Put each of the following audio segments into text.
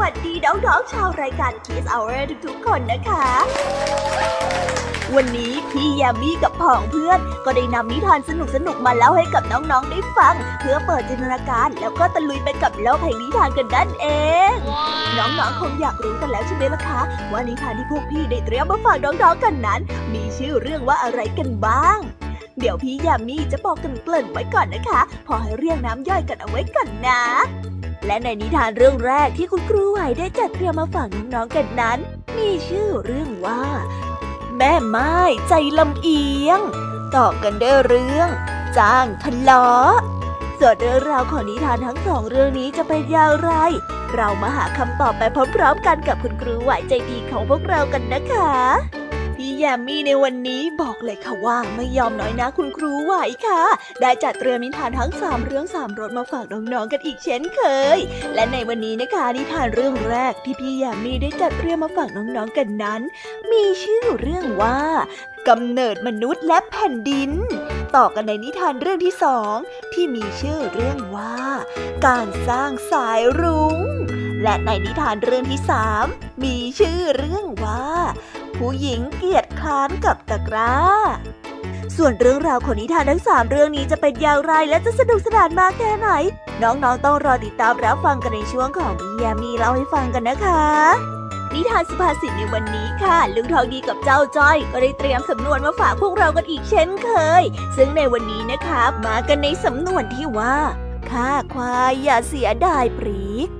วัสดีน้องๆชาวรายการ Kiss Hour ทุกๆคนนะคะ วันนี้พี่ยามีกับพ่องเพื่อน ก็ได้นำนิทานสนุกๆมาเล่าให้กับน้องๆได้ฟัง เพื่อเปิดจินตนาการแล้วก็ตะลุยไปกับโลกแห่งนิทานกันนั่นเอง น้องๆคงอยากรู้กันแล้วใช่ไหมล่ะคะว่านิทานที่พวกพี่ได้เตรียมมาฝากน้องๆกันนั้น มีชื่อเรื่องว่าอะไรกันบ้างเดี๋ยวพี่ยามีจะบอกกันเกริ่นไว้ก่อนนะคะ พอให้เรียงน้ำย่อยกันเอาไว้ก่อนนะ และในนิทานเรื่องแรกที่คุณครูไหวได้จัดเตรียมมาฝากน้องๆกันนั้น มีชื่อเรื่องว่า แม่ไม้ใจลำเอียง ต่อกันด้วยเรื่องจ้างทะเลาะส่วนเรื่องราวของนิทานทั้งสองเรื่องนี้จะเป็นอย่างไร เรามาหาคำตอบไปพร้อมๆกันกับคุณครูไหวใจดีของพวกเรากันนะคะ พี่แยมมี่ในวันนี้บอกเลยค่ะว่าไม่ยอมน้อยนะคุณครูไหวค่ะ ได้จัดเตรียมนิทานทั้งสามเรื่องสามรสมาฝากน้องๆกันอีกเช่นเคย และในวันนี้นะคะนิทานเรื่องแรกที่พี่แยมมี่ได้จัดเตรียมมาฝากน้องๆกันนั้น มีชื่อเรื่องว่ากำเนิดมนุษย์และแผ่นดิน ต่อกันในนิทานเรื่องที่สองที่มีชื่อเรื่องว่า การสร้างสายรุง้งและในนิทานเรื่องที่สามมีชื่อเรื่องว่า ผู้หญิงเกียจคร้านกับตะกร้า ส่วนเรื่องราวของนิทานทั้งสามเรื่องนี้จะเป็นอย่างไรและจะสนุกสนานมากแค่ไหน น้องๆต้องรอติดตามรับฟังกันในช่วงของพี่ยมมีเล่าให้ฟังกันนะคะนิทานสุภาษิตในวันนี้ค่ะ ลุงทองดีกับเจ้าจ้อย ก็ได้เตรียมสำนวนมาฝากพวกเรากันอีกเช่นเคย ซึ่งในวันนี้นะคะ มากันในสำนวนที่ว่าฆ่าควายอย่าเสียดายปรีก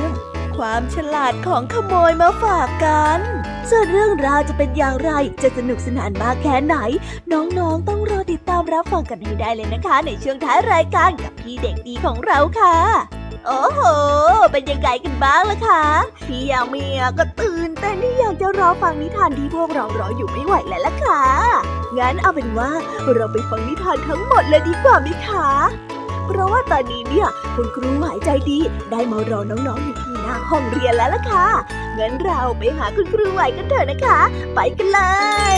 ง ความฉลาดของขโมยมาฝากกัน ส่วนเรื่องราวจะเป็นอย่างไร จะสนุกสนานมากแค่ไหน น้องๆต้องรอติดตามรับฟังกันให้ได้เลยนะคะ ในช่วงท้ายรายการกับพี่เด็กดีของเราค่ะโอ้โห เป็นยังไงกันบ้างล่ะคะ พี่ยามีก็ตื่นเต้นที่อยากจะรอฟังนิทานที่พวกเรารออยู่ไม่ไหวแล้วล่ะค่ะ งั้นเอาเป็นว่าเราไปฟังนิทานทั้งหมดเลยดีกว่าไหมคะ เพราะว่าตอนนี้เนี่ยคุณครูหายใจดีได้มารอน้องๆอยู่ที่ หน้าห้องเรียนแล้วล่ะค่ะงั้นเราไปหาคุณครูไหวกันเถอะนะคะ ไปกันเลย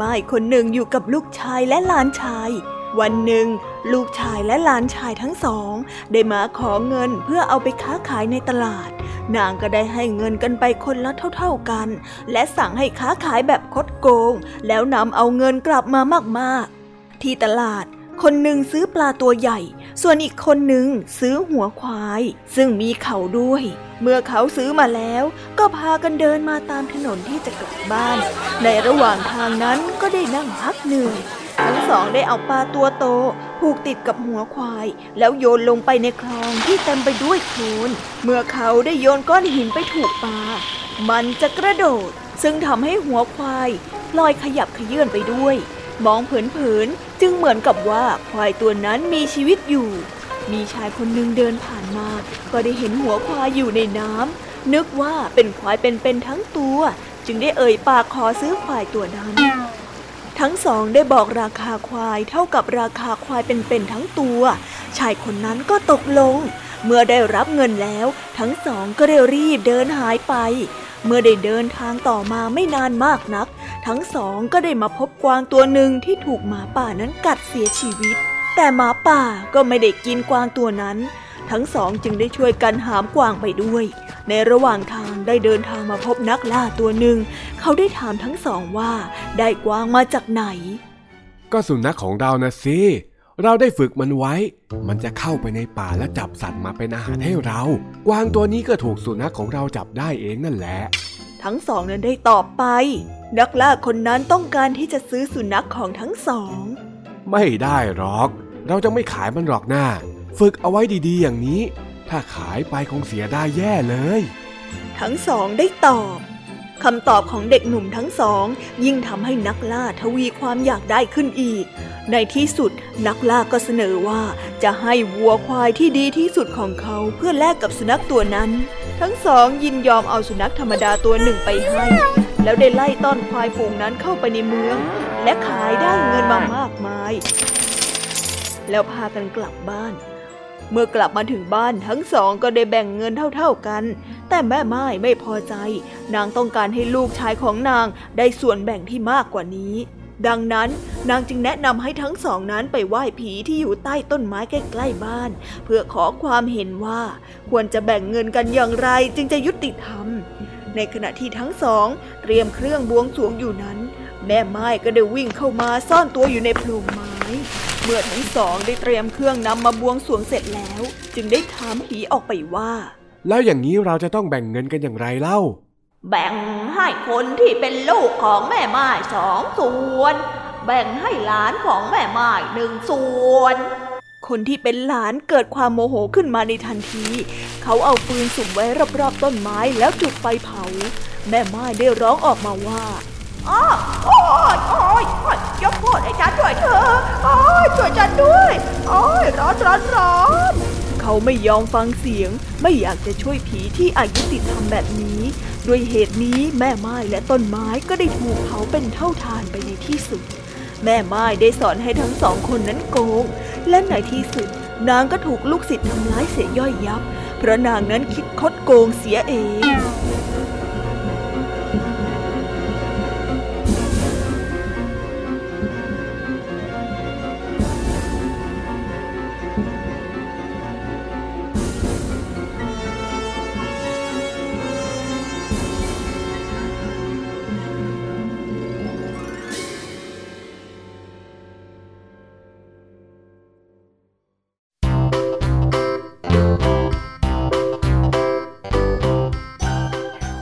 มีแม่ไม้คนหนึ่งอยู่กับลูกชายและหลานชาย วันหนึ่ง ลูกชายและหลานชายทั้งสอง ได้มาขอเงินเพื่อเอาไปค้าขายในตลาด นางก็ได้ให้เงินกันไปคนละเท่า ๆกัน และสั่งให้ค้าขายแบบคดโกง แล้วนำเอาเงินกลับมามากๆ ที่ตลาด คนหนึ่งซื้อปลาตัวใหญ่ ส่วนอีกคนหนึ่งซื้อหัวควาย ซึ่งมีเขาด้วย เมื่อเขาซื้อมาแล้ว ก็พากันเดินมาตามถนนที่จะกลับบ้าน ในระหว่างทางนั้นก็ได้นั่งพักเหนื่อย ทั้งสองได้เอาปลาตัวโต ผูกติดกับหัวควาย แล้วโยนลงไปในคลองที่เต็มไปด้วยโคลนเมื่อเขาได้โยนก้อนหินไปถูกปลา มันจะกระโดด ซึ่งทำให้หัวควายลอยขยับขยื่นไปด้วย มองเผินๆจึงเหมือนกับว่าควายตัวนั้นมีชีวิตอยู่ มีชายคนหนึ่งเดินผ่านมา ก็ได้เห็นหัวควายอยู่ในน้ำนึกว่าเป็นควายเป็นๆทั้งตัว จึงได้เอ่ยปากขอซื้อควายตัวนั้น ทั้งสองได้บอกราคาควายเท่ากับราคาควายเป็นๆทั้งตัว ชายคนนั้นก็ตกลง เมื่อได้รับเงินแล้ว ทั้งสองก็ได้รีบเดินหายไป เมื่อได้เดินทางต่อมาไม่นานมากนัก ทั้งสองก็ได้มาพบกวางตัวหนึ่งที่ถูกหมาป่านั้นกัดเสียชีวิต แต่หมาป่าก็ไม่ได้กินกวางตัวนั้น ทั้งสองจึงได้ช่วยกันหามกวางไปด้วย ในระหว่างทางได้เดินทางมาพบนักล่าตัวหนึ่ง เขาได้ถามทั้งสองว่า ได้กวางมาจากไหน ก็สุนัขของเรานะสิเราได้ฝึกมันไว้ มันจะเข้าไปในป่าและจับสัตว์มาเป็นอาหารให้เรา กวางตัวนี้ก็ถูกสุนัขของเราจับได้เองนั่นแหละ ทั้งสองนั้นได้ตอบไป นักล่าคนนั้นต้องการที่จะซื้อสุนัขของทั้งสอง ไม่ได้หรอก เราจะไม่ขายมันหรอกหน้า ฝึกเอาไว้ดีๆอย่างนี้ ถ้าขายไปคงเสียได้แย่เลย ทั้งสองได้ตอบคำตอบของเด็กหนุ่มทั้งสอง ยิ่งทำให้นักล่าทวีความอยากได้ขึ้นอีก ในที่สุดนักล่าก็เสนอว่าจะให้วัวควายที่ดีที่สุดของเขาเพื่อแลกกับสุนัขตัวนั้น ทั้งสองยินยอมเอาสุนัขธรรมดาตัวหนึ่งไปให้ แล้วได้ไล่ต้อนควายฝูงนั้นเข้าไปในเมือง และขายได้เงินมามากมาย แล้วพากันกลับบ้าน เมื่อกลับมาถึงบ้านทั้งสองก็ได้แบ่งเงินเท่าๆกัน แต่แม่ไม้ไม่พอใจ นางต้องการให้ลูกชายของนางได้ส่วนแบ่งที่มากกว่านี้ ดังนั้นนางจึงแนะนำให้ทั้งสองนั้นไปไหว้ผีที่อยู่ใต้ต้นไม้ใกล้ๆบ้าน เพื่อขอความเห็นว่าควรจะแบ่งเงินกันอย่างไรจึงจะยุติธรรม ในขณะที่ทั้งสอง เตรียมเครื่องบวงสรวงอยู่นั้น แม่ไม้ก็ได้วิ่งเข้ามาซ่อนตัวอยู่ในโพรงไม้ เมื่อทั้งสองได้เตรียมเครื่องนำมาบวงสรวงเสร็จแล้ว จึงได้ถามผีออกไปว่า แล้วอย่างนี้เราจะต้องแบ่งเงินกันอย่างไรเล่า แบ่งให้คนที่เป็นลูกของแม่ไม้สองส่วน แบ่งให้หลานของแม่ไม้หนึ่งส่วน คนที่เป็นหลานเกิดความโมโหขึ้นมาในทันที เขาเอาปืนสุ่มไว้รอบๆต้นไม้แล้วจุดไฟเผา แม่ไม้ได้ร้องออกมาว่าอ้อโอ้ยโอ้ยยกโทษให้ฉันด้วยเถอะโอ้ยช่วยฉันด้วย โอ้ยร้อนร้อนร้อนเขาไม่ยอมฟังเสียง ไม่อยากจะช่วยผีที่อายุติธรรมแบบนี้ ด้วยเหตุนี้แม่ไม้และต้นไม้ก็ได้ถูกเผาเป็นเท่าทานไปในที่สุด แม่ไม้ได้สอนให้ทั้งสองคนนั้นโกง และในที่สุด นางก็ถูกลูกศิษย์ทำร้ายเสียย่อยยับ เพราะนางนั้นคิดคดโกงเสียเอง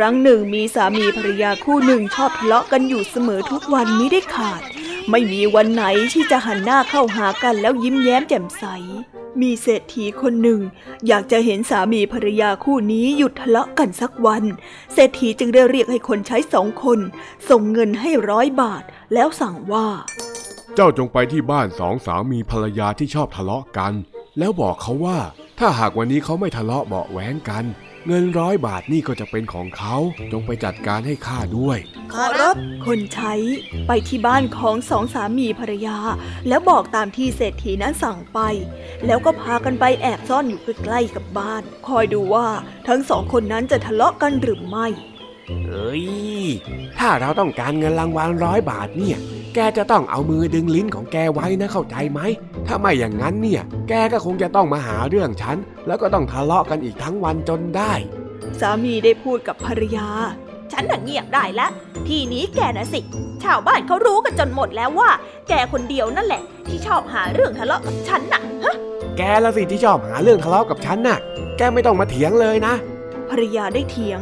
ครั้งหนึ่งมีสามีภรรยาคู่หนึ่งชอบทะเลาะกันอยู่เสมอทุกวันไม่ได้ขาด ไม่มีวันไหนที่จะหันหน้าเข้าหากันแล้วยิ้มแย้มแจ่มใส มีเศรษฐีคนหนึ่ง อยากจะเห็นสามีภรรยาคู่นี้หยุดทะเลาะกันสักวัน เศรษฐีจึงได้เรียกให้คนใช้สองคน ส่งเงินให้ร้อยบาท แล้วสั่งว่า เจ้าจงไปที่บ้านสองสามีภรรยาที่ชอบทะเลาะกัน แล้วบอกเขาว่า ถ้าหากวันนี้เขาไม่ทะเลาะเบาแหวงกัน เงินร้อยบาทนี่ก็จะเป็นของเขา จงไปจัดการให้ข้าด้วย ขอรับ คนใช้ไปที่บ้านของสองสามีภรรยา แล้วบอกตามที่เศรษฐีนั้นสั่งไป แล้วก็พากันไปแอบซ่อนอยู่ใกล้ๆกับบ้าน คอยดูว่าทั้งสองคนนั้นจะทะเลาะกันหรือไม่ เอ้ย ถ้าเราต้องการเงินรางวัลร้อยบาทเนี่ยแกจะต้องเอามือดึงลิ้นของแกไว้นะเข้าใจไหม ถ้าไม่อย่างนั้นเนี่ย แกก็คงจะต้องมาหาเรื่องฉัน แล้วก็ต้องทะเลาะกันอีกทั้งวันจนได้ สามีได้พูดกับภรรยา ฉันน่ะเงียบได้แล้วทีนี้แกนะสิ ชาวบ้านเขารู้กันจนหมดแล้วว่า แกคนเดียวนั่นแหละ ที่ชอบหาเรื่องทะเลาะกับฉันน่ะฮะแกละสิที่ชอบหาเรื่องทะเลาะกับฉันน่ะ แกไม่ต้องมาเถียงเลยนะ ภรรยาได้เถียง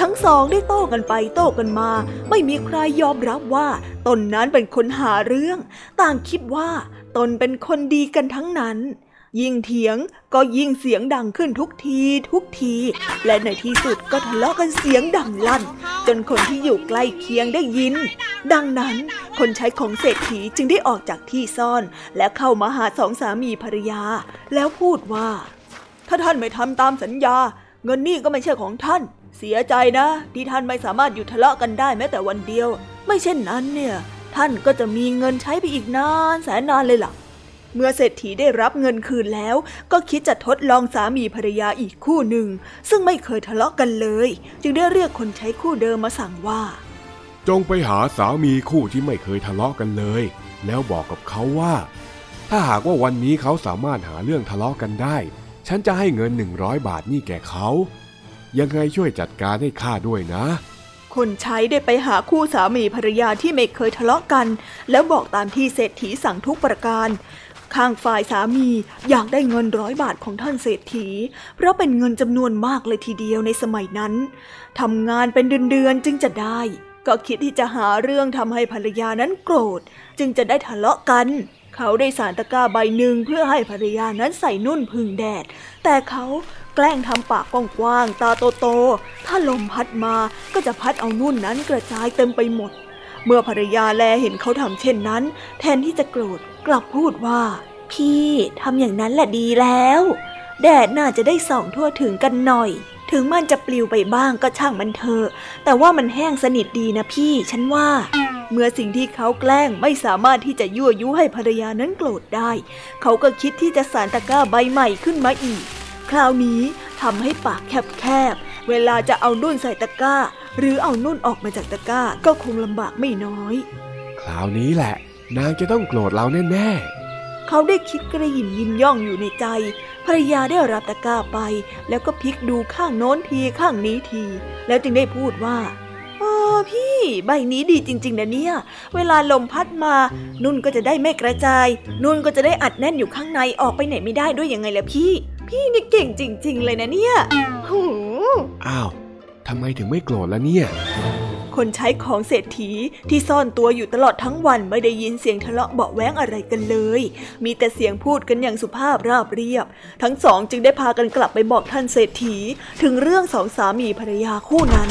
ทั้งสองได้โต้กันไปโต้กันมา ไม่มีใครยอมรับว่า ตนนั้นเป็นคนหาเรื่อง ต่างคิดว่าตนเป็นคนดีกันทั้งนั้น ยิ่งเถียงก็ยิ่งเสียงดังขึ้นทุกทีทุกที และในที่สุดก็ทะเลาะกันเสียงดังลั่น จนคนที่อยู่ใกล้เคียงได้ยิน ดังนั้นคนใช้ของเศรษฐีจึงได้ออกจากที่ซ่อน และเข้ามาหาสองสามีภรรยา แล้วพูดว่า ถ้าท่านไม่ทำตามสัญญา เงินนี่ก็ไม่ใช่ของท่าน เสียใจนะ ที่ท่านไม่สามารถหยุดทะเลาะกันได้แม้แต่วันเดียว ไม่เช่นนั้นเนี่ย ท่านก็จะมีเงินใช้ไปอีกนานแสนนานเลยล่ะ เมื่อเศรษฐีได้รับเงินคืนแล้ว ก็คิดจะทดลองสามีภรรยาอีกคู่หนึ่ง ซึ่งไม่เคยทะเลาะกันเลย จึงได้เรียกคนใช้คู่เดิมมาสั่งว่า จงไปหาสามีคู่ที่ไม่เคยทะเลาะกันเลย แล้วบอกกับเขาว่า ถ้าหากว่าวันนี้เขาสามารถหาเรื่องทะเลาะกันได้ ฉันจะให้เงินหนึ่งร้อยบาทนี่แก่เขา ยังไงช่วยจัดการให้ข้าด้วยนะ คนใช้ได้ไปหาคู่สามีภรรยาที่ไม่เคยทะเลาะกัน แล้วบอกตามที่เศรษฐีสั่งทุกประการข้างฝ่ายสามีอยากได้เงินร้อยบาทของท่านเศรษฐี เพราะเป็นเงินจำนวนมากเลยทีเดียวในสมัยนั้นทำงานเป็นเดือนๆจึงจะได้ ก็คิดที่จะหาเรื่องทำให้ภรรยานั้นโกรธ จึงจะได้ทะเลาะกัน เขาได้สารตะกร้าใบหนึ่งเพื่อให้ภรรยานั้นใส่นุ่นพึ่งแดด แต่เขาแกล้งทำปากกว้างๆตาโตๆถ้าลมพัดมาก็จะพัดเอานุ่นนั้นกระจายเต็มไปหมด เมื่อภรรยาแลเห็นเขาทำเช่นนั้น แทนที่จะโกรธกลับพูดว่า พี่ทำอย่างนั้นแหละดีแล้ว แดดน่าจะได้ส่องทั่วถึงกันหน่อย ถึงมันจะปลิวไปบ้างก็ช่างมันเถอะ แต่ว่ามันแห้งสนิทดีนะพี่ ฉันว่า เมื่อสิ่งที่เขาแกล้งไม่สามารถที่จะยั่วยุให้ภรรยานั้นโกรธได้ เขาก็คิดที่จะสารตะกร้าใบใหม่ขึ้นมาอีก คราวนี้ทำให้ปากแคบๆ เวลาจะเอานุ่นใส่ตะกร้า หรือเอานุ่นออกมาจากตะกร้าก็คงลำบากไม่น้อย คราวนี้แหละ นางจะต้องโกรธเราแน่ เขาได้คิดกระหยิมยิ้มย่องอยู่ในใจ ภรรยาได้รับตะกร้าไป แล้วก็พลิกดูข้างโน้นทีข้างนี้ที แล้วจึงได้พูดว่าโอ้พี่ ใบนี้ดีจริง ๆ นะเนี่ย เวลาลมพัดมา นุ่นก็จะได้ไม่กระจาย นุ่นก็จะได้อัดแน่นอยู่ข้างในออกไปไหนไม่ได้ด้วยยังไงล่ะพี่ พี่นี่เก่งจริง ๆ เลยนะเนี่ยหูๆอ้าว ทำไมถึงไม่โกรธละเนี่ยคคนใช้ของเศรษฐีที่ซ่อนตัวอยู่ตลอดทั้งวันไม่ได้ยินเสียงทะเลาะเบาแว้งอะไรกันเลย มีแต่เสียงพูดกันอย่างสุภาพราบเรียบ ทั้งสองจึงได้พากันกลับไปบอกท่านเศรษฐี ถึงเรื่องสองสามีภรรยาคู่นั้น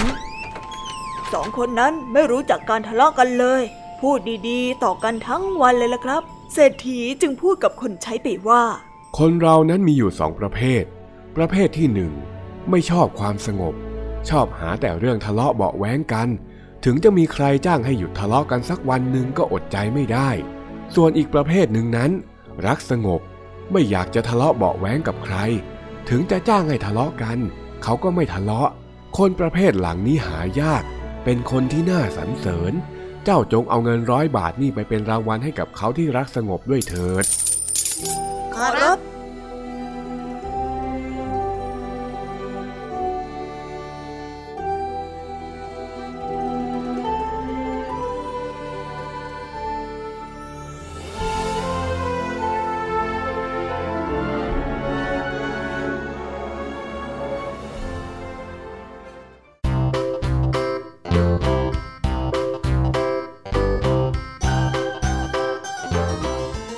สองคนนั้นไม่รู้จักการทะเลาะกันเลย พูดดีๆ ต่อกันทั้งวันเลยละครับ เศรษฐีจึงพูดกับคนใช้ไปว่า คนเรานั้นมีอยู่สองประเภท ประเภทที่หนึ่งไม่ชอบความสงบ ชอบหาแต่เรื่องทะเลาะเบาแว้งกัน ถึงจะมีใครจ้างให้หยุดทะเลาะกันสักวันหนึ่งก็อดใจไม่ได้ ส่วนอีกประเภทหนึ่งนั้น รักสงบ ไม่อยากจะทะเลาะเบาแว้งกับใคร ถึงจะจ้างให้ทะเลาะกัน เขาก็ไม่ทะเลาะ คนประเภทหลังนี้หายาก เป็นคนที่น่าสรรเสริญ เจ้าจงเอาเงินร้อยบาทนี่ไปเป็นรางวัลให้กับเขาที่รักสงบด้วยเถิดขอรับ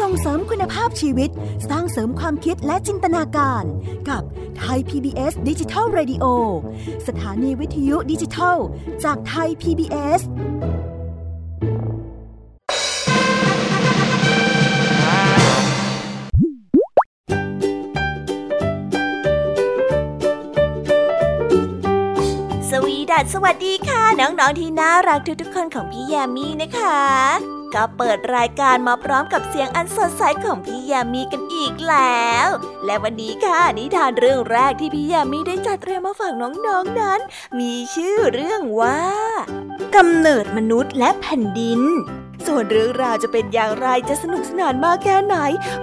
ส่งเสริมคุณภาพชีวิต สร้างเสริมความคิดและจินตนาการ กับไทย PBS ดิจิทัล Radio สถานีวิทยุดิจิทัล จากไทย PBS สวีดัสสวัสดีค่ะ น้อง ๆ ที่น่ารักทุกๆคนของพี่แยามีนะคะ ก็เปิดรายการมาพร้อมกับเสียงอันสดใสของพี่ยามีกันอีกแล้ว และวันนี้ค่ะนิทานเรื่องแรกที่พี่ยามีได้จัดเตรียมมาฝากน้องๆนนั้น มีชื่อเรื่องว่ากำเนิดมนุษย์และแผ่นดิน ส่วนเรื่องราวจะเป็นอย่างไรจะสนุกสนานมากแค่ไหน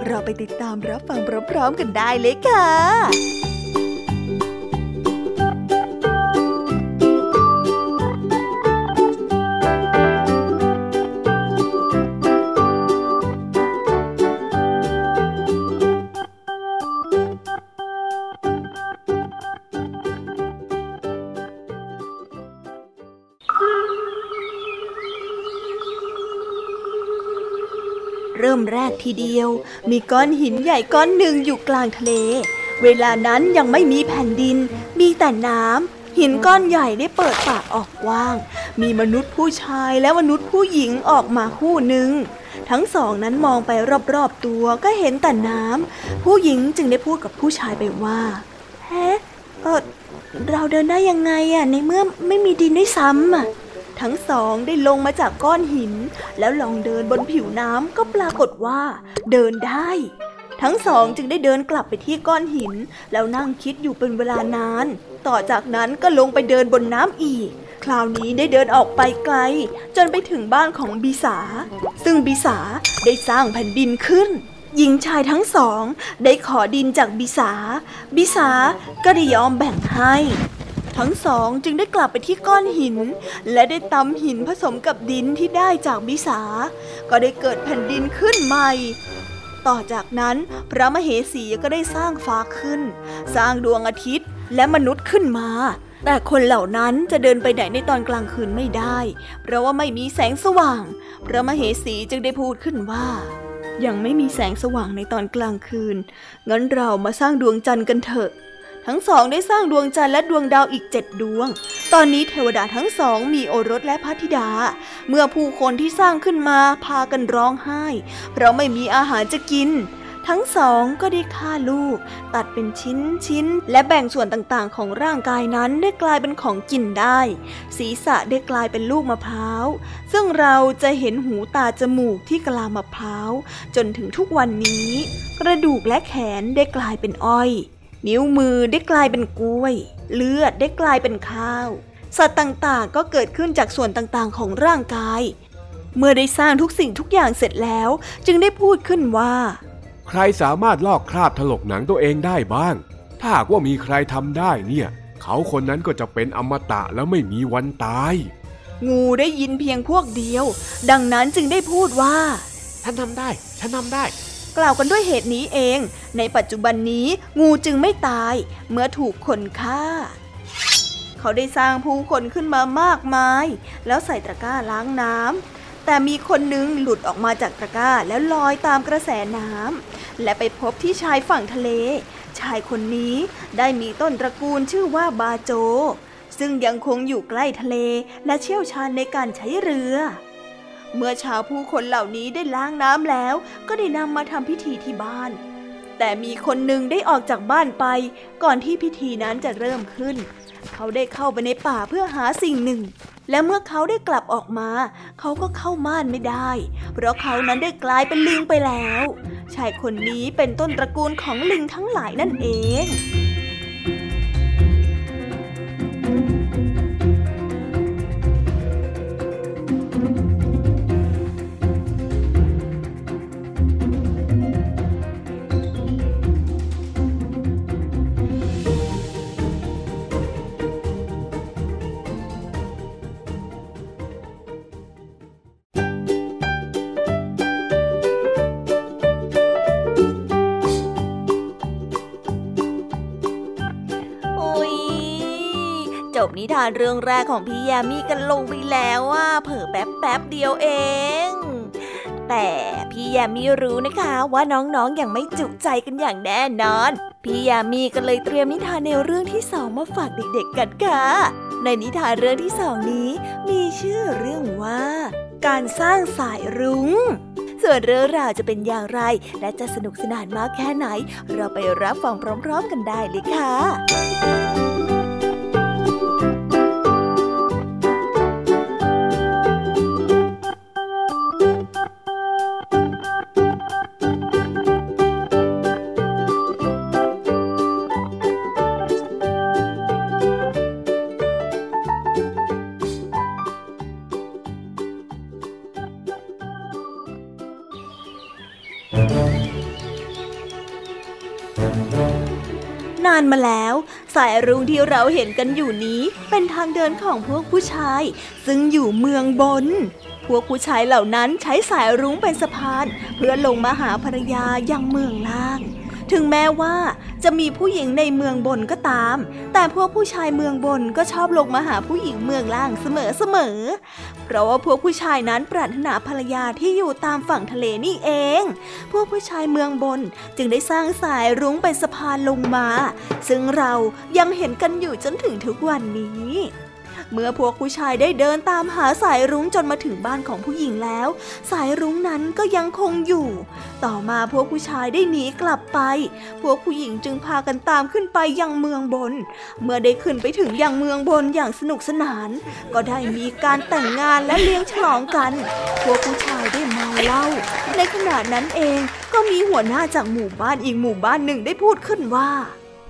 เราไปติดตามรับฟังพร้อมๆกันได้เลยค่ะ กทีเดียว มีก้อนหินใหญ่ก้อนหนึ่งอยู่กลางทะเล เวลานั้นยังไม่มีแผ่นดิน มีแต่น้ำหินก้อนใหญ่ได้เปิดปากออกกว้าง มีมนุษย์ผู้ชายและมนุษย์ผู้หญิงออกมาคู่หนึ่งทั้งสองนั้นมองไปรอบๆตัวก็เห็นแต่น้ำผู้หญิงจึงได้พูดกับผู้ชายไปว่าเฮ้เออเราเดินได้ยังไงอะในเมื่อไม่มีดินด้วยซ้ำอะ ทั้งสองได้ลงมาจากก้อนหิน แล้วลองเดินบนผิวน้ำก็ปรากฏว่า เดินได้ ทั้งสองจึงได้เดินกลับไปที่ก้อนหิน แล้วนั่งคิดอยู่เป็นเวลานาน ต่อจากนั้นก็ลงไปเดินบนน้ำอีก คราวนี้ได้เดินออกไปไกล จนไปถึงบ้านของบีสา ซึ่งบีสาได้สร้างแผ่นดินขึ้นหญิงชายทั้งสอง ได้ขอดินจากบิสา บิสาก็ได้ยอมแบ่งให้ ทั้งสองจึงได้กลับไปที่ก้อนหิน และได้ตำหินผสมกับดินที่ได้จากบิสา ก็ได้เกิดแผ่นดินขึ้นใหม่ต่อจากนั้นพระมเหสีก็ได้สร้างฟ้าขึ้น สร้างดวงอาทิตย์และมนุษย์ขึ้นมา แต่คนเหล่านั้นจะเดินไปไหนในตอนกลางคืนไม่ได้ เพราะว่าไม่มีแสงสว่าง พระมเหสีจึงได้พูดขึ้นว่า ยังไม่มีแสงสว่างในตอนกลางคืน งั้นเรามาสร้างดวงจันทร์กันเถอะ ทั้งสองได้สร้างดวงจันทร์และดวงดาวอีกเจ็ดดวง ตอนนี้เทวดาทั้งสองมีโอรสและพระธิดา เมื่อผู้คนที่สร้างขึ้นมาพากันร้องไห้ เพราะไม่มีอาหารจะกิน ทั้งสองก็ได้ฆ่าลูก ตัดเป็นชิ้นชิ้นและแบ่งส่วนต่างๆ ของร่างกายนั้นได้กลายเป็นของกินได้ ศีรษะได้กลายเป็นลูกมะพร้าว ซึ่งเราจะเห็นหูตาจมูกที่กลามะพร้าว จนถึงทุกวันนี้ กระดูกและแขนได้กลายเป็นอ้อย นิ้วมือได้กลายเป็นกล้วย เลือดได้กลายเป็นข้าว สัตว์ต่างๆ ก็เกิดขึ้นจากส่วนต่างๆ ของร่างกาย เมื่อได้สร้างทุกสิ่งทุกอย่างเสร็จแล้ว จึงได้พูดขึ้นว่า ใครสามารถลอกคราบถลกหนังตัวเองได้บ้าง ถ้าหากว่ามีใครทำได้เนี่ย เขาคนนั้นก็จะเป็นอมตะแล้วไม่มีวันตาย งูได้ยินเพียงพวกเดียว ดังนั้นจึงได้พูดว่า ฉันทำได้ ฉันทำได้ กล่าวกันด้วยเหตุนี้เอง ในปัจจุบันนี้งูจึงไม่ตาย เมื่อถูกคนฆ่า เขาได้สร้างผู้คนขึ้นมามากมาย แล้วใส่ตะกร้าล้างน้ำแต่มีคนหนึงหลุดออกมาจากตะกร้าแล้วลอยตามกระแสน้ำและไปพบที่ชายฝั่งทะเล ชายคนนี้ได้มีต้นตระกูลชื่อว่าบาโจ ซึ่งยังคงอยู่ใกล้ทะเลและเชี่ยวชาญในการใช้เรือ เมื่อชาวผู้คนเหล่านี้ได้ล้างน้ำแล้ว ก็ได้นำมาทำพิธีที่บ้าน แต่มีคนหนึ่งได้ออกจากบ้านไป ก่อนที่พิธีนั้นจะเริ่มขึ้น เขาได้เข้าไปในป่าเพื่อหาสิ่งหนึ่ง และเมื่อเขาได้กลับออกมา เขาก็เข้าม่านไม่ได้ เพราะเขานั้นได้กลายเป็นลิงไปแล้ว ชายคนนี้เป็นต้นตระกูลของลิงทั้งหลายนั่นเอง บนิทานเรื่องแรกของพี่ยามีกันลงไปแล้วว่าเผอแป๊บแป๊บเดียวเอง แต่พี่ยามีรู้นะคะว่าน้องๆออย่างไม่จุใจกันอย่างแน่นอน พี่ยามีก็เลยเตรียมนิทานแนวเรื่องที่สองมาฝากเด็กๆกันค่ะ ในนิทานเรื่องที่สองนี้ มีชื่อเรื่องว่า การสร้างสายรุง้งส่วนเรื่องราวจะเป็นอย่างไร และจะสนุกสนานมากแค่ไหน เราไปรับฟังพร้อม ๆ กันได้เลยค่ะานมาแล้ว สายรุ้งที่เราเห็นกันอยู่นี้เป็นทางเดินของพวกผู้ชาย ซึ่งอยู่เมืองบน พวกผู้ชายเหล่านั้นใช้สายรุ้งเป็นสะพาน เพื่อลงมาหาภรรยายังเมืองล่าง ถึงแม้ว่าจะมีผู้หญิงในเมืองบนก็ตาม แต่พวกผู้ชายเมืองบนก็ชอบลงมาหาผู้หญิงเมืองล่างเสมอๆเพราะว่าพวกผู้ชายนั้นปรารถนาภรรยาที่อยู่ตามฝั่งทะเลนี่เอง พวกผู้ชายเมืองบนจึงได้สร้างสายรุ้งเป็นสะพานลงมา ซึ่งเรายังเห็นกันอยู่จนถึงทุกวันนี้ เมื่อพวกผู้ชายได้เดินตามหาสายรุ้งจนมาถึงบ้านของผู้หญิงแล้ว สายรุ้งนั้นก็ยังคงอยู่ ต่อมาพวกผู้ชายได้หนีกลับไป พวกผู้หญิงจึงพากันตามขึ้นไปยังเมืองบน เมื่อได้ขึ้นไปถึงยังเมืองบนอย่างสนุกสนาน ก็ได้มีการแต่งงานและเลี้ยงฉลองกัน พวกผู้ชายได้เมาเหล้าในขณะนั้นเองก็มีหัวหน้าจากหมู่บ้านอีกหมู่บ้านหนึ่งได้พูดขึ้นว่า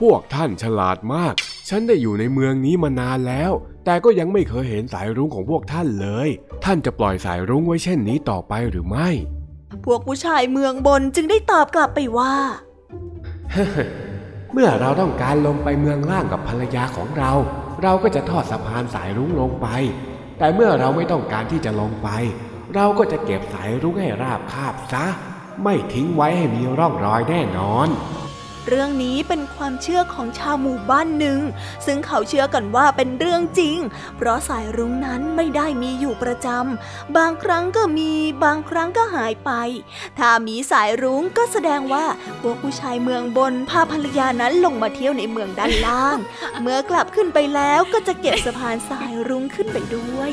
พวกท่านฉลาดมาก ฉันได้อยู่ในเมืองนี้มานานแล้ว แต่ก็ยังไม่เคยเห็นสายรุ้งของพวกท่านเลย ท่านจะปล่อยสายรุ้งไว้เช่นนี้ต่อไปหรือไม่ พวกผู้ชายเมืองบนจึงได้ตอบกลับไปว่า เมื่อเราต้องการลงไปเมืองล่างกับภรรยาของเรา เราก็จะทอดสะพานสายรุ้งลงไป แต่เมื่อเราไม่ต้องการที่จะลงไป เราก็จะเก็บสายรุ้งให้ราบคาบซะ ไม่ทิ้งไว้ให้มีร่องรอยแน่นอน เรื่องนี้เป็นความเชื่อของชาวหมู่บ้านหนึ่ง ซึ่งเขาเชื่อกันว่าเป็นเรื่องจริง เพราะสายรุ้งนั้นไม่ได้มีอยู่ประจำ บางครั้งก็มี บางครั้งก็หายไป ถ้ามีสายรุ้งก็แสดงว่าพวกผู้ชายเมืองบนพาภรรยานั้นลงมาเที่ยวในเมืองด้านล่าง เมื่อกลับขึ้นไปแล้วก็จะเก็บสะพานสายรุ้งขึ้นไปด้วย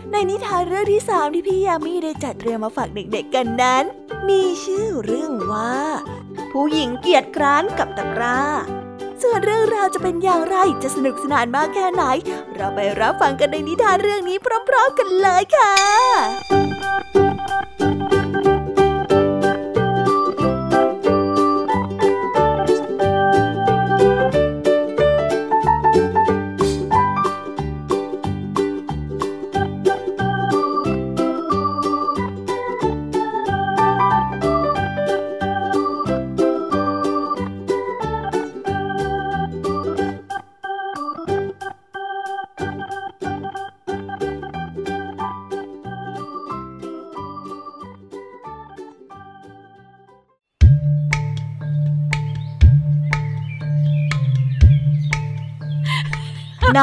ในนิทานเรื่องที่สามที่พี่ยามีได้จัดเตรียมมาฝากเด็กๆกันนั้น มีชื่อเรื่องว่า ผู้หญิงเกียจคร้านกับตะกร้า ส่วนเรื่องราวจะเป็นอย่างไรจะสนุกสนานมากแค่ไหน เราไปรับฟังกันในนิทานเรื่องนี้พร้อม ๆ กันเลยค่ะ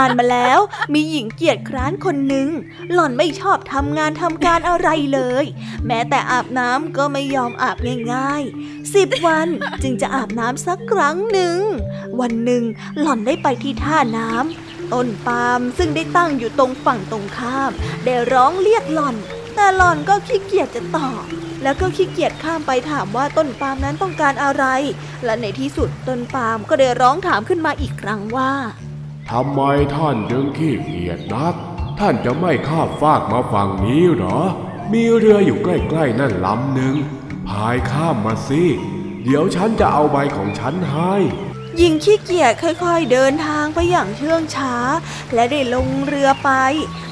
านมาแล้ว มีหญิงเกียจคร้านคนหนึ่งหล่อนไม่ชอบทำงานทำการอะไรเลย แม้แต่อาบน้ำก็ไม่ยอมอาบง่ายๆสิบวันจึงจะอาบน้ำสักครั้งหนึ่ง วันหนึ่งหล่อนได้ไปที่ท่าน้ำต้นปาล์มซึ่งได้ตั้งอยู่ตรงฝั่งตรงข้าม ได้ร้องเรียกหล่อน แต่หล่อนก็ขี้เกียจจะตอบแล้วก็ขี้เกียจข้ามไปถามว่าต้นปาล์มนั้นต้องการอะไร และในที่สุดต้นปาล์มก็ได้ร้องถามขึ้นมาอีกครั้งว่า ทำไมท่านจึงขี้เกียจนัก ท่านจะไม่ข้ามฟากมาฝั่งนี้เหรอ มีเรืออยู่ใกล้ๆนั่นลำหนึ่งพายข้ามมาสิ เดี๋ยวฉันจะเอาใบของฉันให้หญิงขี้เกียจค่อยๆเดินทางไปอย่างเชื่องช้า และได้ลงเรือไป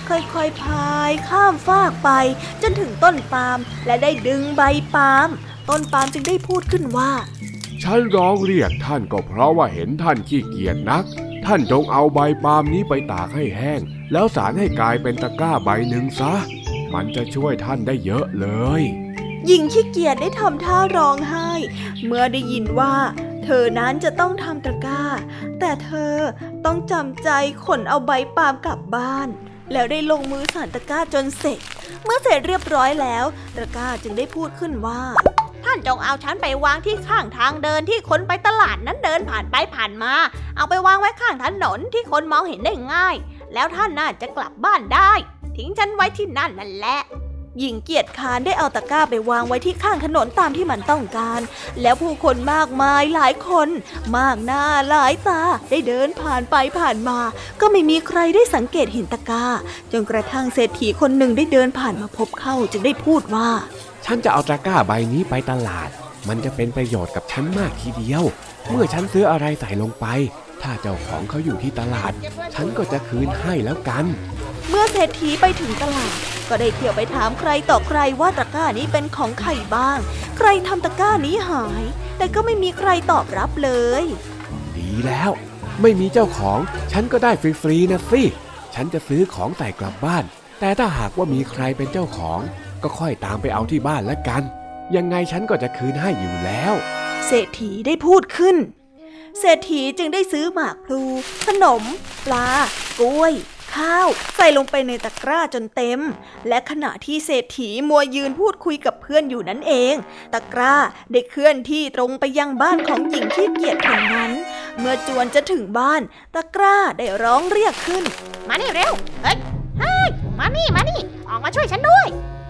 ค่อยๆพายข้ามฟากไป จนถึงต้นปาล์มและได้ดึงใบปาล์มต้นปาล์มจึงได้พูดขึ้นว่า ฉันร้องเรียกท่านก็เพราะว่าเห็นท่านขี้เกียจนัก ท่านจงเอาใบปาล์มนี้ไปตากให้แห้ง แล้วสารให้กลายเป็นตะกร้าใบหนึ่งซะ มันจะช่วยท่านได้เยอะเลย หญิงขี้เกียจได้ทำท่าร้องไห้ เมื่อได้ยินว่า เธอนั้นจะต้องทำตะกร้า แต่เธอต้องจำใจขนเอาใบปาล์มกลับบ้าน แล้วได้ลงมือสานตะกร้าจนเสร็จ เมื่อเสร็จเรียบร้อยแล้ว ตะกร้าจึงได้พูดขึ้นว่า ท่านจงเอาฉันไปวางที่ข้างทางเดินที่คนไปตลาดนั้นเดินผ่านไปผ่านมา เอาไปวางไว้ข้างถนนที่คนมองเห็นได้ง่าย แล้วท่านน่าจะกลับบ้านได้ ทิ้งฉันไว้ที่นั่นนั่นแหละหญิงเกียรติคานได้เอาตะกร้าไปวางไว้ที่ข้างถนนตามที่มันต้องการ แล้วผู้คนมากมายหลายคน มากหน้าหลายตาได้เดินผ่านไปผ่านมา ก็ไม่มีใครได้สังเกตเห็นตะกร้า จนกระทั่งเศรษฐีคนหนึ่งได้เดินผ่านมาพบเข้าจึงได้พูดว่า ฉันจะเอาตะกร้าใบนี้ไปตลาด มันจะเป็นประโยชน์กับฉันมากทีเดียว เมื่อฉันซื้ออะไรใส่ลงไป ถ้าเจ้าของเขาอยู่ที่ตลาด ฉันก็จะคืนให้แล้วกัน เมื่อเศรษฐีไปถึงตลาด ก็ได้เที่ยวไปถามใครต่อใครว่าตะกร้านี้เป็นของใครบ้าง ใครทำตะกร้านี้หาย แต่ก็ไม่มีใครตอบรับเลย ดีแล้ว ไม่มีเจ้าของ ฉันก็ได้ฟรีๆนะสิฉันจะซื้อของใส่กลับบ้าน แต่ถ้าหากว่ามีใครเป็นเจ้าของ ก็ค่อยตามไปเอาที่บ้านละกัน ยังไงฉันก็จะคืนให้อยู่แล้ว เศรษฐีได้พูดขึ้น เศรษฐีจึงได้ซื้อหมากพลู ขนม ปลา กล้วย ข้าว ใส่ลงไปในตะกร้าจนเต็ม และขณะที่เศรษฐีมัวยืนพูดคุยกับเพื่อนอยู่นั่นเอง ตะกร้าได้เคลื่อนที่ตรงไปยังบ้านของหญิงที่เกียจคนนั้น เมื่อจวนจะถึงบ้าน ตะกร้าได้ร้องเรียกขึ้น มานี่เร็ว เฮ้ยเฮ้ยมานี่ มานี่ ออกมาช่วยฉันด้วย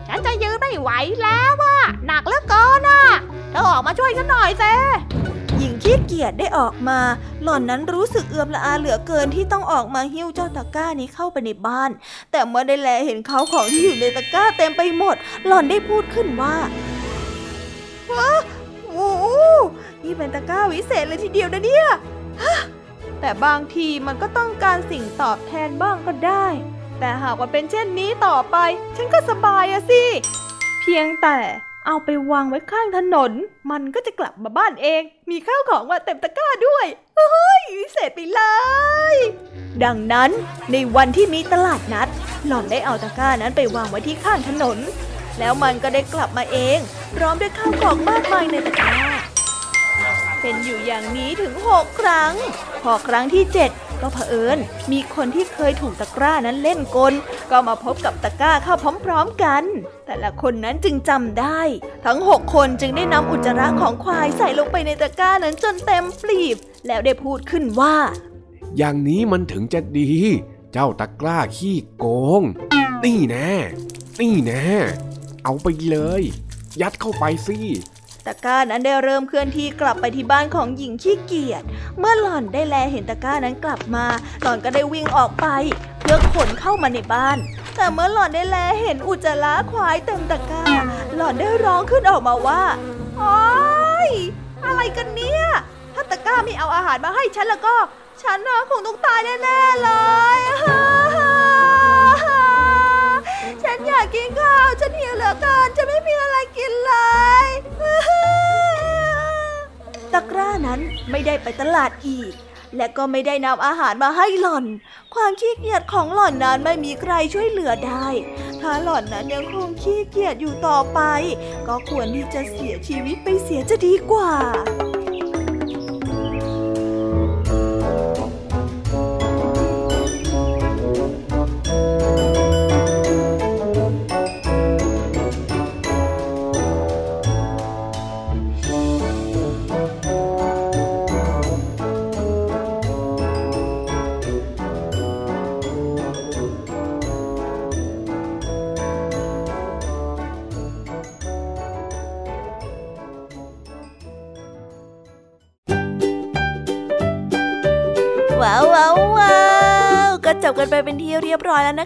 ฉันจะยืนไม่ไหวแล้วว่าหนักเหลือเกินอะเธอออกมาช่วยฉันหน่อยเซหญิงขี้เกียจได้ออกมา หล่อนนั้นรู้สึกเอือมละอาเหลือเกินที่ต้องออกมาหิ้วเจ้าตะกร้านี้เข้าไปในบ้าน แต่เมื่อได้แลเห็นเขาของที่อยู่ในตะกร้าเต็มไปหมด หล่อนได้พูดขึ้นว่าว้าโอ้โหนี่เป็นตะกร้าวิเศษเลยทีเดียวนะเนี่ยฮะแต่บางทีมันก็ต้องการสิ่งตอบแทนบ้างก็ได้ แต่หากว่าเป็นเช่นนี้ต่อไป ฉันก็สบายอะสิ เพียงแต่เอาไปวางไว้ข้างถนน มันก็จะกลับมาบ้านเอง มีข้าวของมาเต็มตะกร้าด้วยเฮ้ยวิเศษไปเลย ดังนั้นในวันที่มีตลาดนัด หล่อนได้เอาตะกร้านั้นไปวางไว้ที่ข้างถนน แล้วมันก็ได้กลับมาเอง พร้อมด้วยข้าวของมากมายในตะกร้า เป็นอยู่อย่างนี้ถึงหกครั้ง พอครั้งที่เจ็ด ก็เผอิญมีคนที่เคยถูกตะกร้านั้นเล่นกล ก็มาพบกับตะกร้าเข้าพร้อมๆกัน แต่ละคนนั้นจึงจำได้ ทั้งหกคนจึงได้นำอุจจาระของควายใส่ลงไปในตะกร้านั้นจนเต็มปลีบ แล้วได้พูดขึ้นว่า อย่างนี้มันถึงจะดี เจ้าตะกร้าขี้โกง นี่แน่ นี่แน่ เอาไปเลย ยัดเข้าไปสิ ตะกร้านั้นได้เริ่มเคลื่อนที่กลับไปที่บ้านของหญิงขี้เกียจ เมื่อหล่อนได้แลเห็นตะกร้านั้นกลับมา หล่อนก็ได้วิ่งออกไป เพื่อขนเข้ามาในบ้าน แต่เมื่อหล่อนได้แลเห็นอุจจาระควายเต็มตะกร้า หล่อนได้ร้องขึ้นออกมาว่าโอ๊ยอะไรกันเนี่ย ถ้าตะกร้าไม่เอาอาหารมาให้ฉันแล้วก็ ฉันนะคงต้องตายแน่ๆเลย ฉันอยากกินข้าว ฉันหิวเหลือเกินจะไม่มีอะไรกินเลย ตะกร้านั้นไม่ได้ไปตลาดอีก และก็ไม่ได้นำอาหารมาให้หล่อน ความขี้เกียจของหล่อนนั้นไม่มีใครช่วยเหลือได้ ถ้าหล่อนนั้นยังคงขี้เกียจอยู่ต่อไป ก็ควรที่จะเสียชีวิตไปเสียจะดีกว่า ที่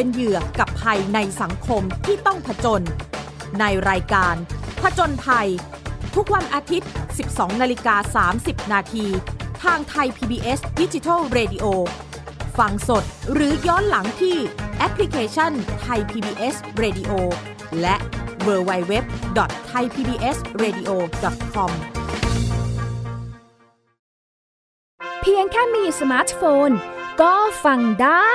เป็นเหยื่อกับภัยในสังคมที่ต้องผจญในรายการ ผจญภัย ทุกวันอาทิตย์ 12 นาฬิกา 30 นาที ทางไทย PBS d i g i ดิจิ Radio ฟังสดหรือย้อนหลังที่แอปพลิเคชันไทย PBS Radio และ w w w t h a i PBS Radio com เพียงแค่มีสมาร์ทโฟน ก็ฟังได้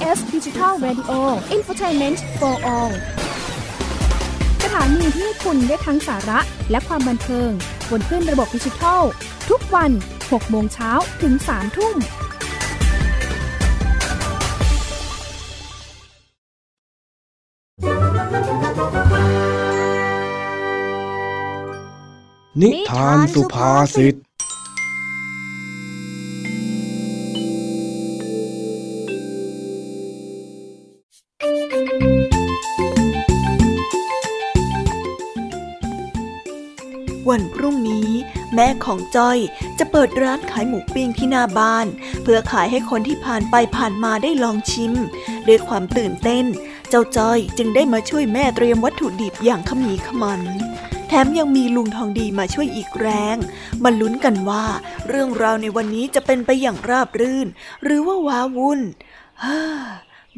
เมนต์ for all สถานีที่คุณได้ทั้งสาระและความบันเทิง บนขึ้นระบบดิจิทัล ทุกวัน 6 โมงเช้าถึง 3 ทุ่ม นิทานสุภาษิต แม่ของจ้อยจะเปิดร้านขายหมูปิ้งที่หน้าบ้าน เพื่อขายให้คนที่ผ่านไปผ่านมาได้ลองชิม ด้วยความตื่นเต้น เจ้าจ้อยจึงได้มาช่วยแม่เตรียมวัตถุดิบอย่างขมีขมันแถมยังมีลุงทองดีมาช่วยอีกแรง มาลุ้นกันว่า เรื่องราวในวันนี้จะเป็นไปอย่างราบรื่น หรือว่าว้าวุ่น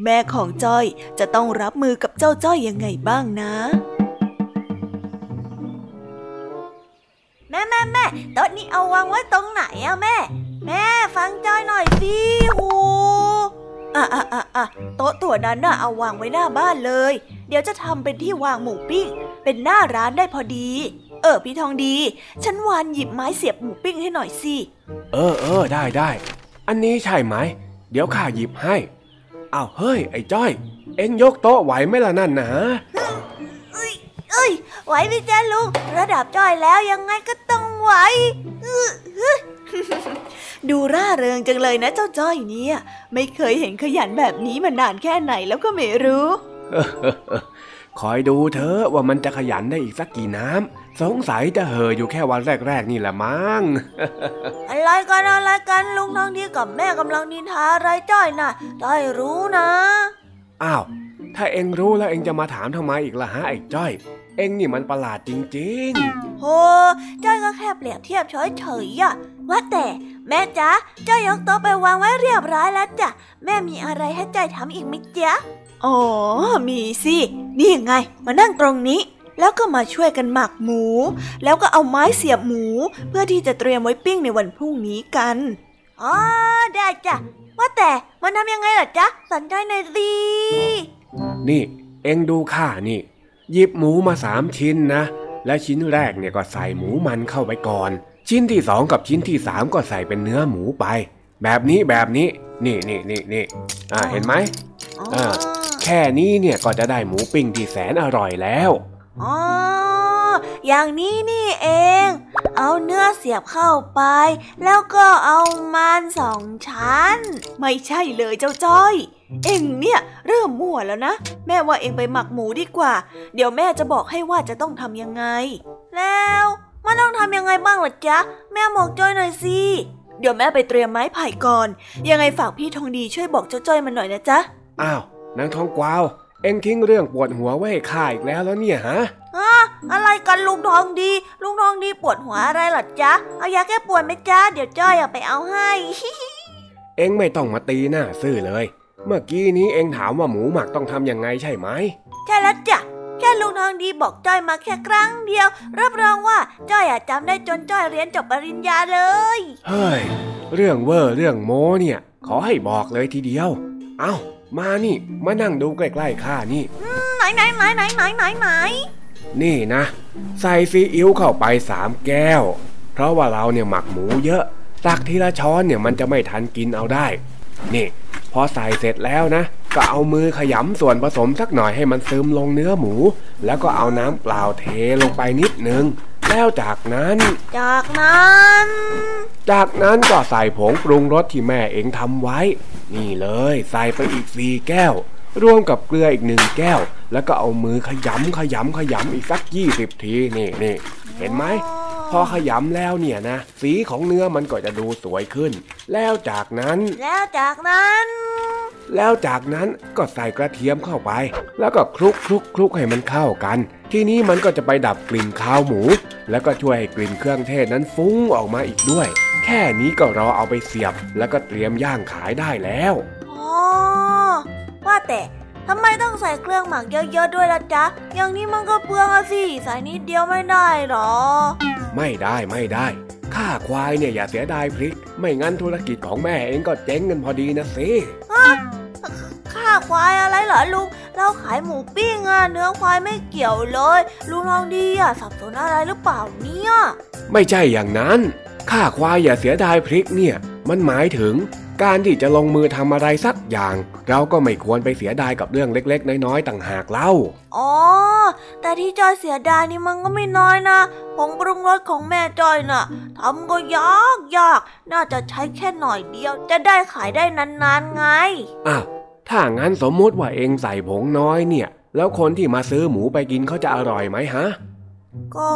แม่ของจ้อยจะต้องรับมือกับเจ้าจ้อยยังไงบ้างนะ แม่แม่แม่โต๊ะนี้เอาวางไว้ตรงไหนอะแม่ แม่ฟังจอยหน่อยสิหูอะอะอะอะโต๊ะตัวนั้นน่ะเอาวางไว้หน้าบ้านเลย เดี๋ยวจะทำเป็นที่วางหมูปิ้ง เป็นหน้าร้านได้พอดี เออพี่ทองดี ฉันวานหยิบไม้เสียบหมูปิ้งให้หน่อยสิ เออเออได้ได้ อันนี้ใช่ไหม เดี๋ยวข้าหยิบให้อ้าวเฮ้ยไอ้จ้อย เอ็งยกโต๊ะไหวไหมล่ะนั่นนะ เอ้ย ไหวไหมจ๊ะลุง ระดับจ้อยแล้วยังไงก็ต้องไหวอื้ออื้อดูร่าเริงจังเลยนะเจ้าจ้อยเนี่ย ไม่เคยเห็นขยันแบบนี้มานานแค่ไหนแล้วก็ไม่รู้คอยดูเธอะว่ามันจะขยันได้อีกสักกี่น้ำสงสัยจะเห่ออยู่แค่วันแรกๆนี่แหละมั้งอะไรกันอะไรกันลุงทองดีกับแม่กำลังนินทาอะไรจ้อยน่ะจ้อยรู้นะ อ้าว ถ้าเอ็งรู้แล้วเอ็งจะมาถามทำไมอีกล่ะฮะไอ้จ้อย เอ็งนี่มันประหลาดจริงโหจ้อยก็แค่เปรียบเทียบเฉยๆอะว่าแต่แม่จ๊ะจ้อยยกโต๊ะไปวางไว้เรียบร้อยแล้วจ้ะแม่มีอะไรให้จ้อยทำอีกไหมจ๊ะอ๋อมีสิ นี่ไง มานั่งตรงนี้ แล้วก็มาช่วยกันหมักหมู แล้วก็เอาไม้เสียบหมู เพื่อที่จะเตรียมไว้ปิ้งในวันพรุ่งนี้กันอ๋อได้จ้ะว่าแต่มันทำยังไงล่ะจ๊ะสนใจหน่อยสิๆนี่ เอ็งดูข้านี่ หยิบหมูมาสามชิ้นนะ และชิ้นแรกเนี่ยก็ใส่หมูมันเข้าไปก่อน ชิ้นที่สองกับชิ้นที่สามก็ใส่เป็นเนื้อหมูไป แบบนี้แบบนี้ นี่นี่นี่นี่อ่าเห็นไหมอ๋ออ่าแค่นี้เนี่ยก็จะได้หมูปิ้งที่แสนอร่อยแล้วอ๋อ อย่างนี้นี่เอง เอาเนื้อเสียบเข้าไป แล้วก็เอามันสองชั้น ไม่ใช่เลยเจ้าจ้อย เอ็งเนี่ยเริ่มมั่วแล้วนะ แม่ว่าเอ็งไปหมักหมูดีกว่า เดี๋ยวแม่จะบอกให้ว่าจะต้องทำยังไง แล้วมันต้องทำยังไงบ้างล่ะจ๊ะ แม่บอกจ้อยหน่อยสิเดี๋ยวแม่ไปเตรียมไม้ไผ่ก่อน ยังไงฝากพี่ทองดีช่วยบอกเจ้าจ้อยมันหน่อยนะจ๊ะ อ้าว นางทองกวาว เอ็งทิ้งเรื่องปวดหัวไว้ให้ข้าอีกแล้วแล้วเนี่ยฮะฮะอะไรกันลุงทองดี ลุงทองดีปวดหัวอะไรล่ะจ๊ะ เอายาแก้ปวดไหมจ๊ะ เดี๋ยวจ้อยเอาไปเอาให้ เอ็งไม่ต้องมาตีหน้าซื่อเลย เมื่อกี้นี้เอ็งถามว่าหมูหมักต้องทำยังไงใช่ไหม ใช่แล้วจ้ะแค่ลุงทองดีบอกจ้อยมาแค่ครั้งเดียว รับรองว่าจ้อยอะจำได้จนจ้อยเรียนจบปริญญาเลย เฮ้ย เรื่องเวอร์เรื่องโม้เนี่ย ขอให้บอกเลยทีเดียว เอ้า มานี่ มานั่งดูใกล้ๆข้านี่ไหนไหนไหนไหนไหนไหนไหนนี่นะ ใส่ซีอิ๊วเข้าไปสามแก้ว เพราะว่าเราเนี่ยหมักหมูเยอะตักทีละช้อนเนี่ยมันจะไม่ทันกินเอาได้ นี่ พอใส่เสร็จแล้วนะ ก็เอามือขยำส่วนผสมสักหน่อยให้มันซึมลงเนื้อหมู แล้วก็เอาน้ำเปล่าเทลงไปนิดนึง แล้วจากนั้น จากนั้น จากนั้นก็ใส่ผงปรุงรสที่แม่เองทำไว้ นี่เลยใส่ไปอีกสี่แก้ว รวมกับเกลืออีกหนึ่งแก้ว แล้วก็เอามือขยำขยำขยำอีกสักยี่สิบทีนี่นี่เห็นไหม พอขยำแล้วเนี่ยนะ สีของเนื้อมันก็จะดูสวยขึ้น แล้วจากนั้น แล้วจากนั้น แล้วจากนั้นก็ใส่กระเทียมเข้าไป แล้วก็คลุกคลุกคลุกให้มันเข้ากัน ทีนี้มันก็จะไปดับกลิ่นคาวหมู แล้วก็ช่วยให้กลิ่นเครื่องเทศนั้นฟุ้งออกมาอีกด้วย แค่นี้ก็รอเอาไปเสียบ แล้วก็เตรียมย่างขายได้แล้วอ๋อว่าแต่ทำไมต้องใส่เครื่องหมักเยอะๆด้วยล่ะจ๊ะ อย่างนี้มันก็เปลืองอะสิ ใส่นิดเดียวไม่ได้หรอ ไม่ได้ไม่ได้ข้าควายเนี่ยอย่าเสียดายพริก ไม่งั้นธุรกิจของแม่เองก็เจ๊งกันพอดีนะสิข้าควายอะไรเหรอลุง เราขายหมูปิ้งอะเนื้อควายไม่เกี่ยวเลย ลุงลองดีอะสับสนอะไรหรือเปล่าเนี่ย ไม่ใช่อย่างนั้นข้าควายอย่าเสียดายพริกเนี่ย มันหมายถึงการที่จะลงมือทำอะไรสักอย่าง เราก็ไม่ควรไปเสียดายกับเรื่องเล็ก ๆ น้อยๆต่างหากเล่า อ๋อ แต่ที่จอยเสียดายนี่มันก็ไม่น้อยนะผงปรุงรสของแม่จอยน่ะทำก็ยากยากน่าจะใช้แค่หน่อยเดียว จะได้ขายได้นานๆไงอ้าวถ้างั้นสมมติว่าเองใส่ผงน้อยเนี่ย แล้วคนที่มาซื้อหมูไปกินเขาจะอร่อยไหมฮะ ก็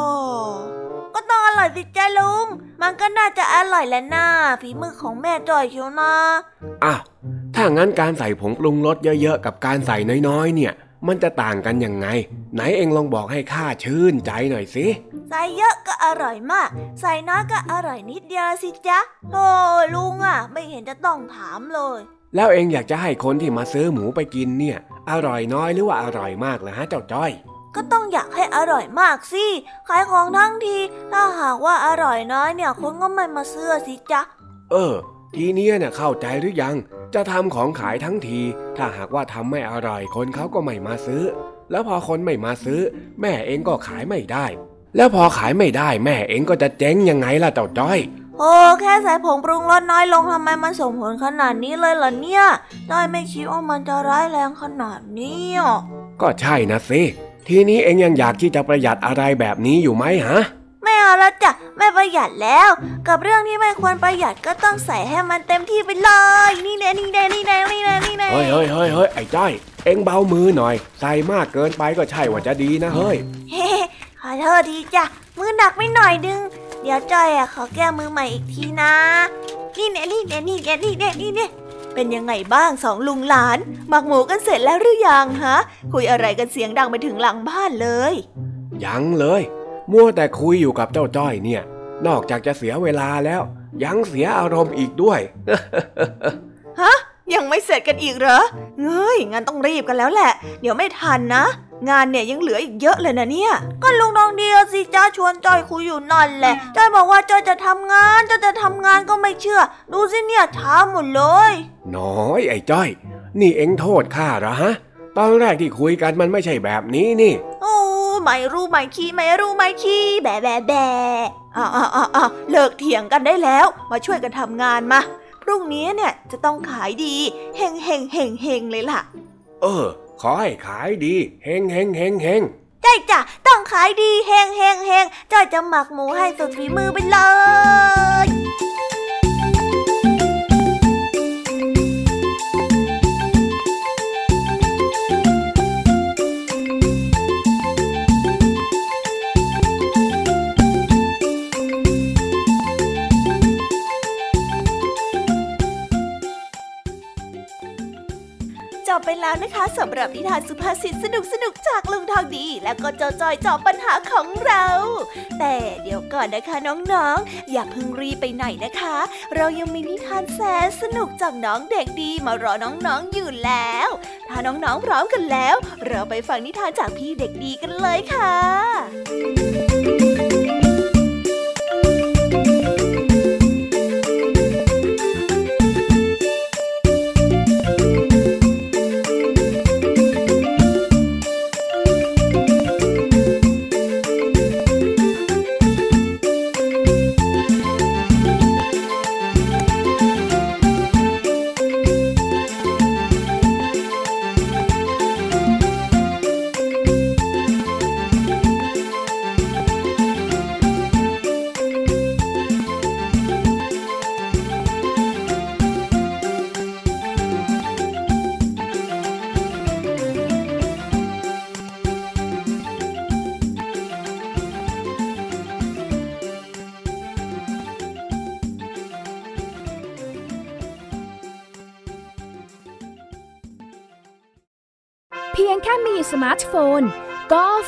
ก็ต้องอร่อยสิจ้าลุง มันก็น่าจะอร่อยแหละน่าฝีมือของแม่จอยเชียวนะอ้าวถ้างั้นการใส่ผงปรุงรสเยอะๆกับการใส่น้อยๆเนี่ย มันจะต่างกันยังไง ไหนเองลองบอกให้ข้าชื่นใจหน่อยสิใส่เยอะก็อร่อยมาก ใส่น้อยก็อร่อยนิดเดียวสิจ๊ะโธ่ลุงอะ ไม่เห็นจะต้องถามเลย แล้วเองอยากจะให้คนที่มาซื้อหมูไปกินเนี่ย อร่อยน้อยหรือว่าอร่อยมากล่ะฮะเจ้าจ้อยก็ต้องอยากให้อร่อยมากสิ ขายของทั้งที ถ้าหากว่าอร่อยน้อยเนี่ยคนก็ไม่มาซื้อสิจ๊ะ เออ ทีเนี้ยเนี่ยเข้าใจหรือยัง จะทำของขายทั้งที ถ้าหากว่าทำไม่อร่อยคนเขาก็ไม่มาซื้อ แล้วพอคนไม่มาซื้อ แม่เองก็ขายไม่ได้ แล้วพอขายไม่ได้ แม่เองก็จะเจ๊งยังไงล่ะเจ้าจ้อยโอ้แค่ใส่ผงปรุงรสน้อยลงทำไมมันส่งผลขนาดนี้เลยเหรอเนี่ยได้ไม่คิดว่ามันจะร้ายแรงขนาดนี้อะก็ใช่นะสิทีนี้เองยังอยากที่จะประหยัดอะไรแบบนี้อยู่ไหมฮะ ไม่เอาแล้วจ้ะ ไม่ประหยัดแล้ว กับเรื่องที่ไม่ควรประหยัดก็ต้องใส่ให้มันเต็มที่ไปเลย นี่แน่นี่แน่นี่แน่นี่แน่นี่แน่เฮ้ยเฮ้ยเฮ้ยเฮ้ยไอ้จ้อยเองเบามือหน่อย ใส่มากเกินไปก็ใช่ว่าจะดีนะเฮ้ยเฮ้ขอโทษทีจ้ะมือหนักไม่หน่อยนึง เดี๋ยวจ้อยอะขอแก้มือใหม่อีกทีนะ นี่แน่นี่แน่นี่แน่นี่แน่นี่แน่เป็นยังไงบ้างสองลุงหลานหมักหมูกันเสร็จแล้วหรือยังฮะ คุยอะไรกันเสียงดังไปถึงหลังบ้านเลย ยังเลย มัวแต่คุยอยู่กับเจ้าจ้อยเนี่ย นอกจากจะเสียเวลาแล้ว ยังเสียอารมณ์อีกด้วย ฮะ ยังไม่เสร็จกันอีกเหรอเฮ้ยงั้นต้องรีบกันแล้วแหละ เดี๋ยวไม่ทันนะ งานเนี่ยยังเหลืออีกเยอะเลยนะเนี่ย ก็ลุงน้องเดียวสิจ้าชวนจอยคุยอยู่นั่นแหละ จอยบอกว่าจอยจะทำงานจอยจะทำงานก็ไม่เชื่อ ดูสิเนี่ยช้าหมดเลย น้อยไอ้จ้อย นี่เอ็งโทษข้าเหรอฮะ ตอนแรกที่คุยกันมันไม่ใช่แบบนี้นี่ โอ้ ไม่รู้ไม่ขี้ไม่รู้ไม่ขี้แบะแบะแบะอ้าวอ้าวอ้าวอ้าวเลิกเถียงกันได้แล้ว มาช่วยกันทำงานมา พรุ่งนี้เนี่ยจะต้องขายดีเฮงเฮงเฮงเฮงเลยล่ะ เออ ขอให้ขายดีเฮงเฮงเฮงเฮงใช่จ้ะต้องขายดีเฮงเฮงเฮงจอยจะหมักหมูให้สุดฝีมือไปเลย สำหรับนิทานสุภาษิตสนุกสนุกจากลุงทองดี แล้วก็เจ้าจอยจอบปัญหาของเรา แต่เดี๋ยวก่อนนะคะน้องๆ อย่าเพิ่งรีบไปไหนนะคะ เรายังมีนิทานแสนสนุกจากน้องเด็กดีมารอน้องๆอยู่แล้ว ถ้าน้องๆพร้อมกันแล้ว เราไปฟังนิทานจากพี่เด็กดีกันเลยค่ะ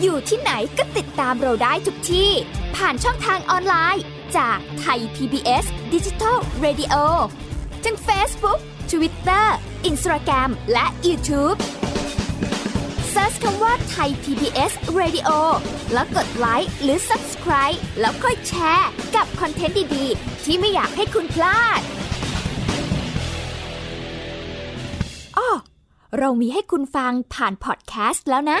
อยู่ที่ไหนก็ติดตามเราได้ทุกที่ ผ่านช่องทางออนไลน์ จากไทย PBS Digital Radio ทั้ง Facebook Twitter Instagram และ YouTube Search คำว่าไทย PBS Radio แล้วกดไลค์หรือ Subscribe แล้วค่อยแชร์ กับคอนเทนต์ดี ๆ ที่ไม่อยากให้คุณพลาดอ้อเรามีให้คุณฟังผ่านพอดแคสต์แล้วนะ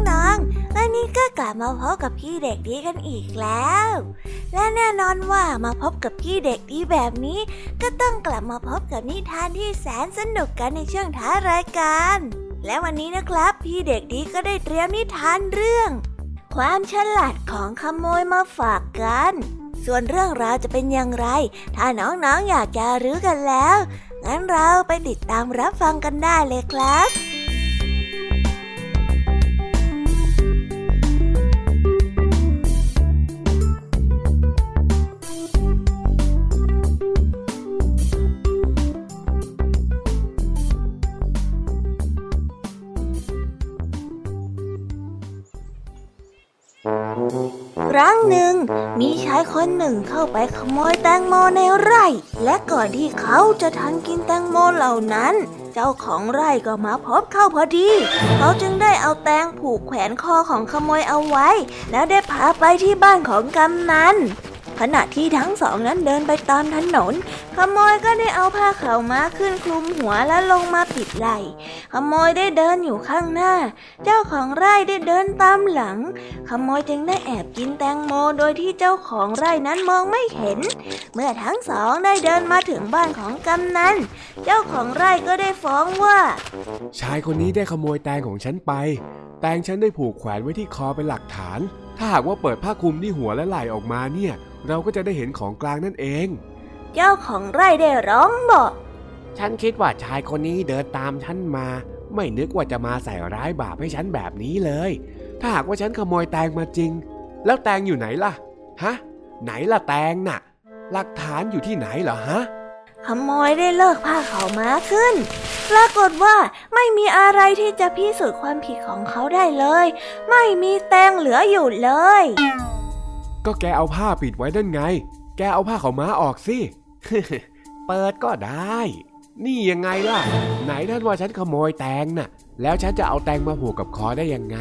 ๆวันนี้ก็กลับมาพบกับพี่เด็กดีกันอีกแล้ว และแน่นอนว่ามาพบกับพี่เด็กดีแบบนี้ ก็ต้องกลับมาพบกับนิทานที่แสนสนุกกันในช่วงท้ายรายการ และวันนี้นะครับ พี่เด็กดีก็ได้เตรียมนิทานเรื่อง ความฉลาดของขโมยมาฝากกัน ส่วนเรื่องราวจะเป็นอย่างไร ถ้าน้องๆออยากจะรู้กันแล้ว งั้นเราไปติดตามรับฟังกันได้เลยครับ คนหนึ่งเข้าไปขโมยแตงโมในไร่ และก่อนที่เขาจะทันกินแตงโมเหล่านั้น เจ้าของไร่ก็มาพบเข้าพอดี เขาจึงได้เอาแตงผูกแขวนคอของขโมยเอาไว้ แล้วได้พาไปที่บ้านของกำนัน ขณะที่ทั้งสองนั้นเดินไปตามถนน ขโมยก็ได้เอาผ้าขาวม้าขึ้นคลุมหัวแล้วลงมาปิดไหล่ขโมยได้เดินอยู่ข้างหน้า เจ้าของไร่ได้เดินตามหลัง ขโมยจึงได้แอบกินแตงโมโดยที่เจ้าของไร่นั้นมองไม่เห็น เมื่อทั้งสองได้เดินมาถึงบ้านของกำนันเจ้าของไร่ก็ได้ฟ้องว่า ชายคนนี้ได้ขโมยแตงของฉันไป แตงฉันได้ผูกแขวนไว้ที่คอเป็นหลักฐาน ถ้าหากว่าเปิดผ้าคลุมที่หัวและไหล่ออกมาเนี่ย เราก็จะได้เห็นของกลางนั่นเอง เจ้าของไร่ได้ร้องบอกฉันคิดว่าชายคนนี้เดินตามฉันมา ไม่นึกว่าจะมาใส่ร้ายบาปให้ฉันแบบนี้เลย ถ้าหากว่าฉันขโมยแตงมาจริง แล้วแตงอยู่ไหนล่ะ ฮะ ไหนล่ะแตงน่ะ หลักฐานอยู่ที่ไหนเหรอฮะ ขโมยได้เลิกผ้าเขาม้าขึ้น ปรากฏว่าไม่มีอะไรที่จะพิสูจน์ความผิดของเขาได้เลย ไม่มีแตงเหลืออยู่เลย ก็แกเอาผ้าปิดไว้ด้านไง แกเอาผ้าขาม้าออกสิ เปิดก็ได้ นี่ยังไงล่ะ ไหนท่านว่าฉันขโมยแตงน่ะ แล้วฉันจะเอาแตงมาผูกกับคอได้ยังไง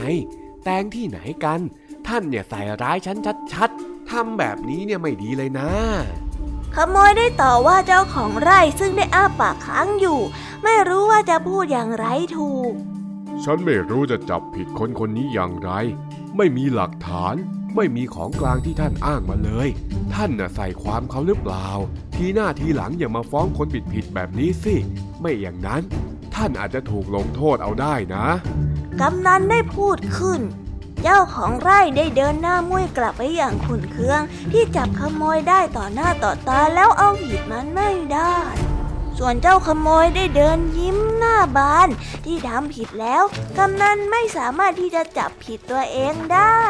แตงที่ไหนกัน ท่านเนี่ยใส่ร้ายฉันชัดๆทำแบบนี้เนี่ยไม่ดีเลยนะ ขโมยได้ต่อว่าเจ้าของไร่ซึ่งได้อ้าปากค้างอยู่ ไม่รู้ว่าจะพูดอย่างไรถูก ฉันไม่รู้จะจับผิดคนคนนี้อย่างไร ไม่มีหลักฐาน ไม่มีของกลางที่ท่านอ้างมาเลย ท่านน่ะใส่ความเขาหรือเปล่า ทีหน้าทีหลังอย่ามาฟ้องคนผิดผิดแบบนี้สิ ไม่อย่างนั้น ท่านอาจจะถูกลงโทษเอาได้นะ กำนันได้พูดขึ้น เจ้าของไร่ได้เดินหน้ามุ่ยกลับไปอย่างขุนเคือง ที่จับขโมยได้ต่อหน้าต่อตาแล้วเอาผิดมันไม่ได้ ส่วนเจ้าขโมยได้เดินยิ้มหน้าบาน ที่ทำผิดแล้ว กำนันไม่สามารถที่จะจับผิดตัวเองได้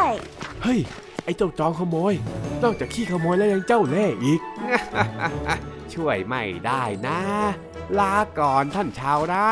เฮ้ย ไอ้เจ้าจองขโมย นอกจากขี้ขโมยแล้วยังเจ้าเล่ห์อีก ช่วยไม่ได้นะ ลาก่อนท่านชาวไร่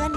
อน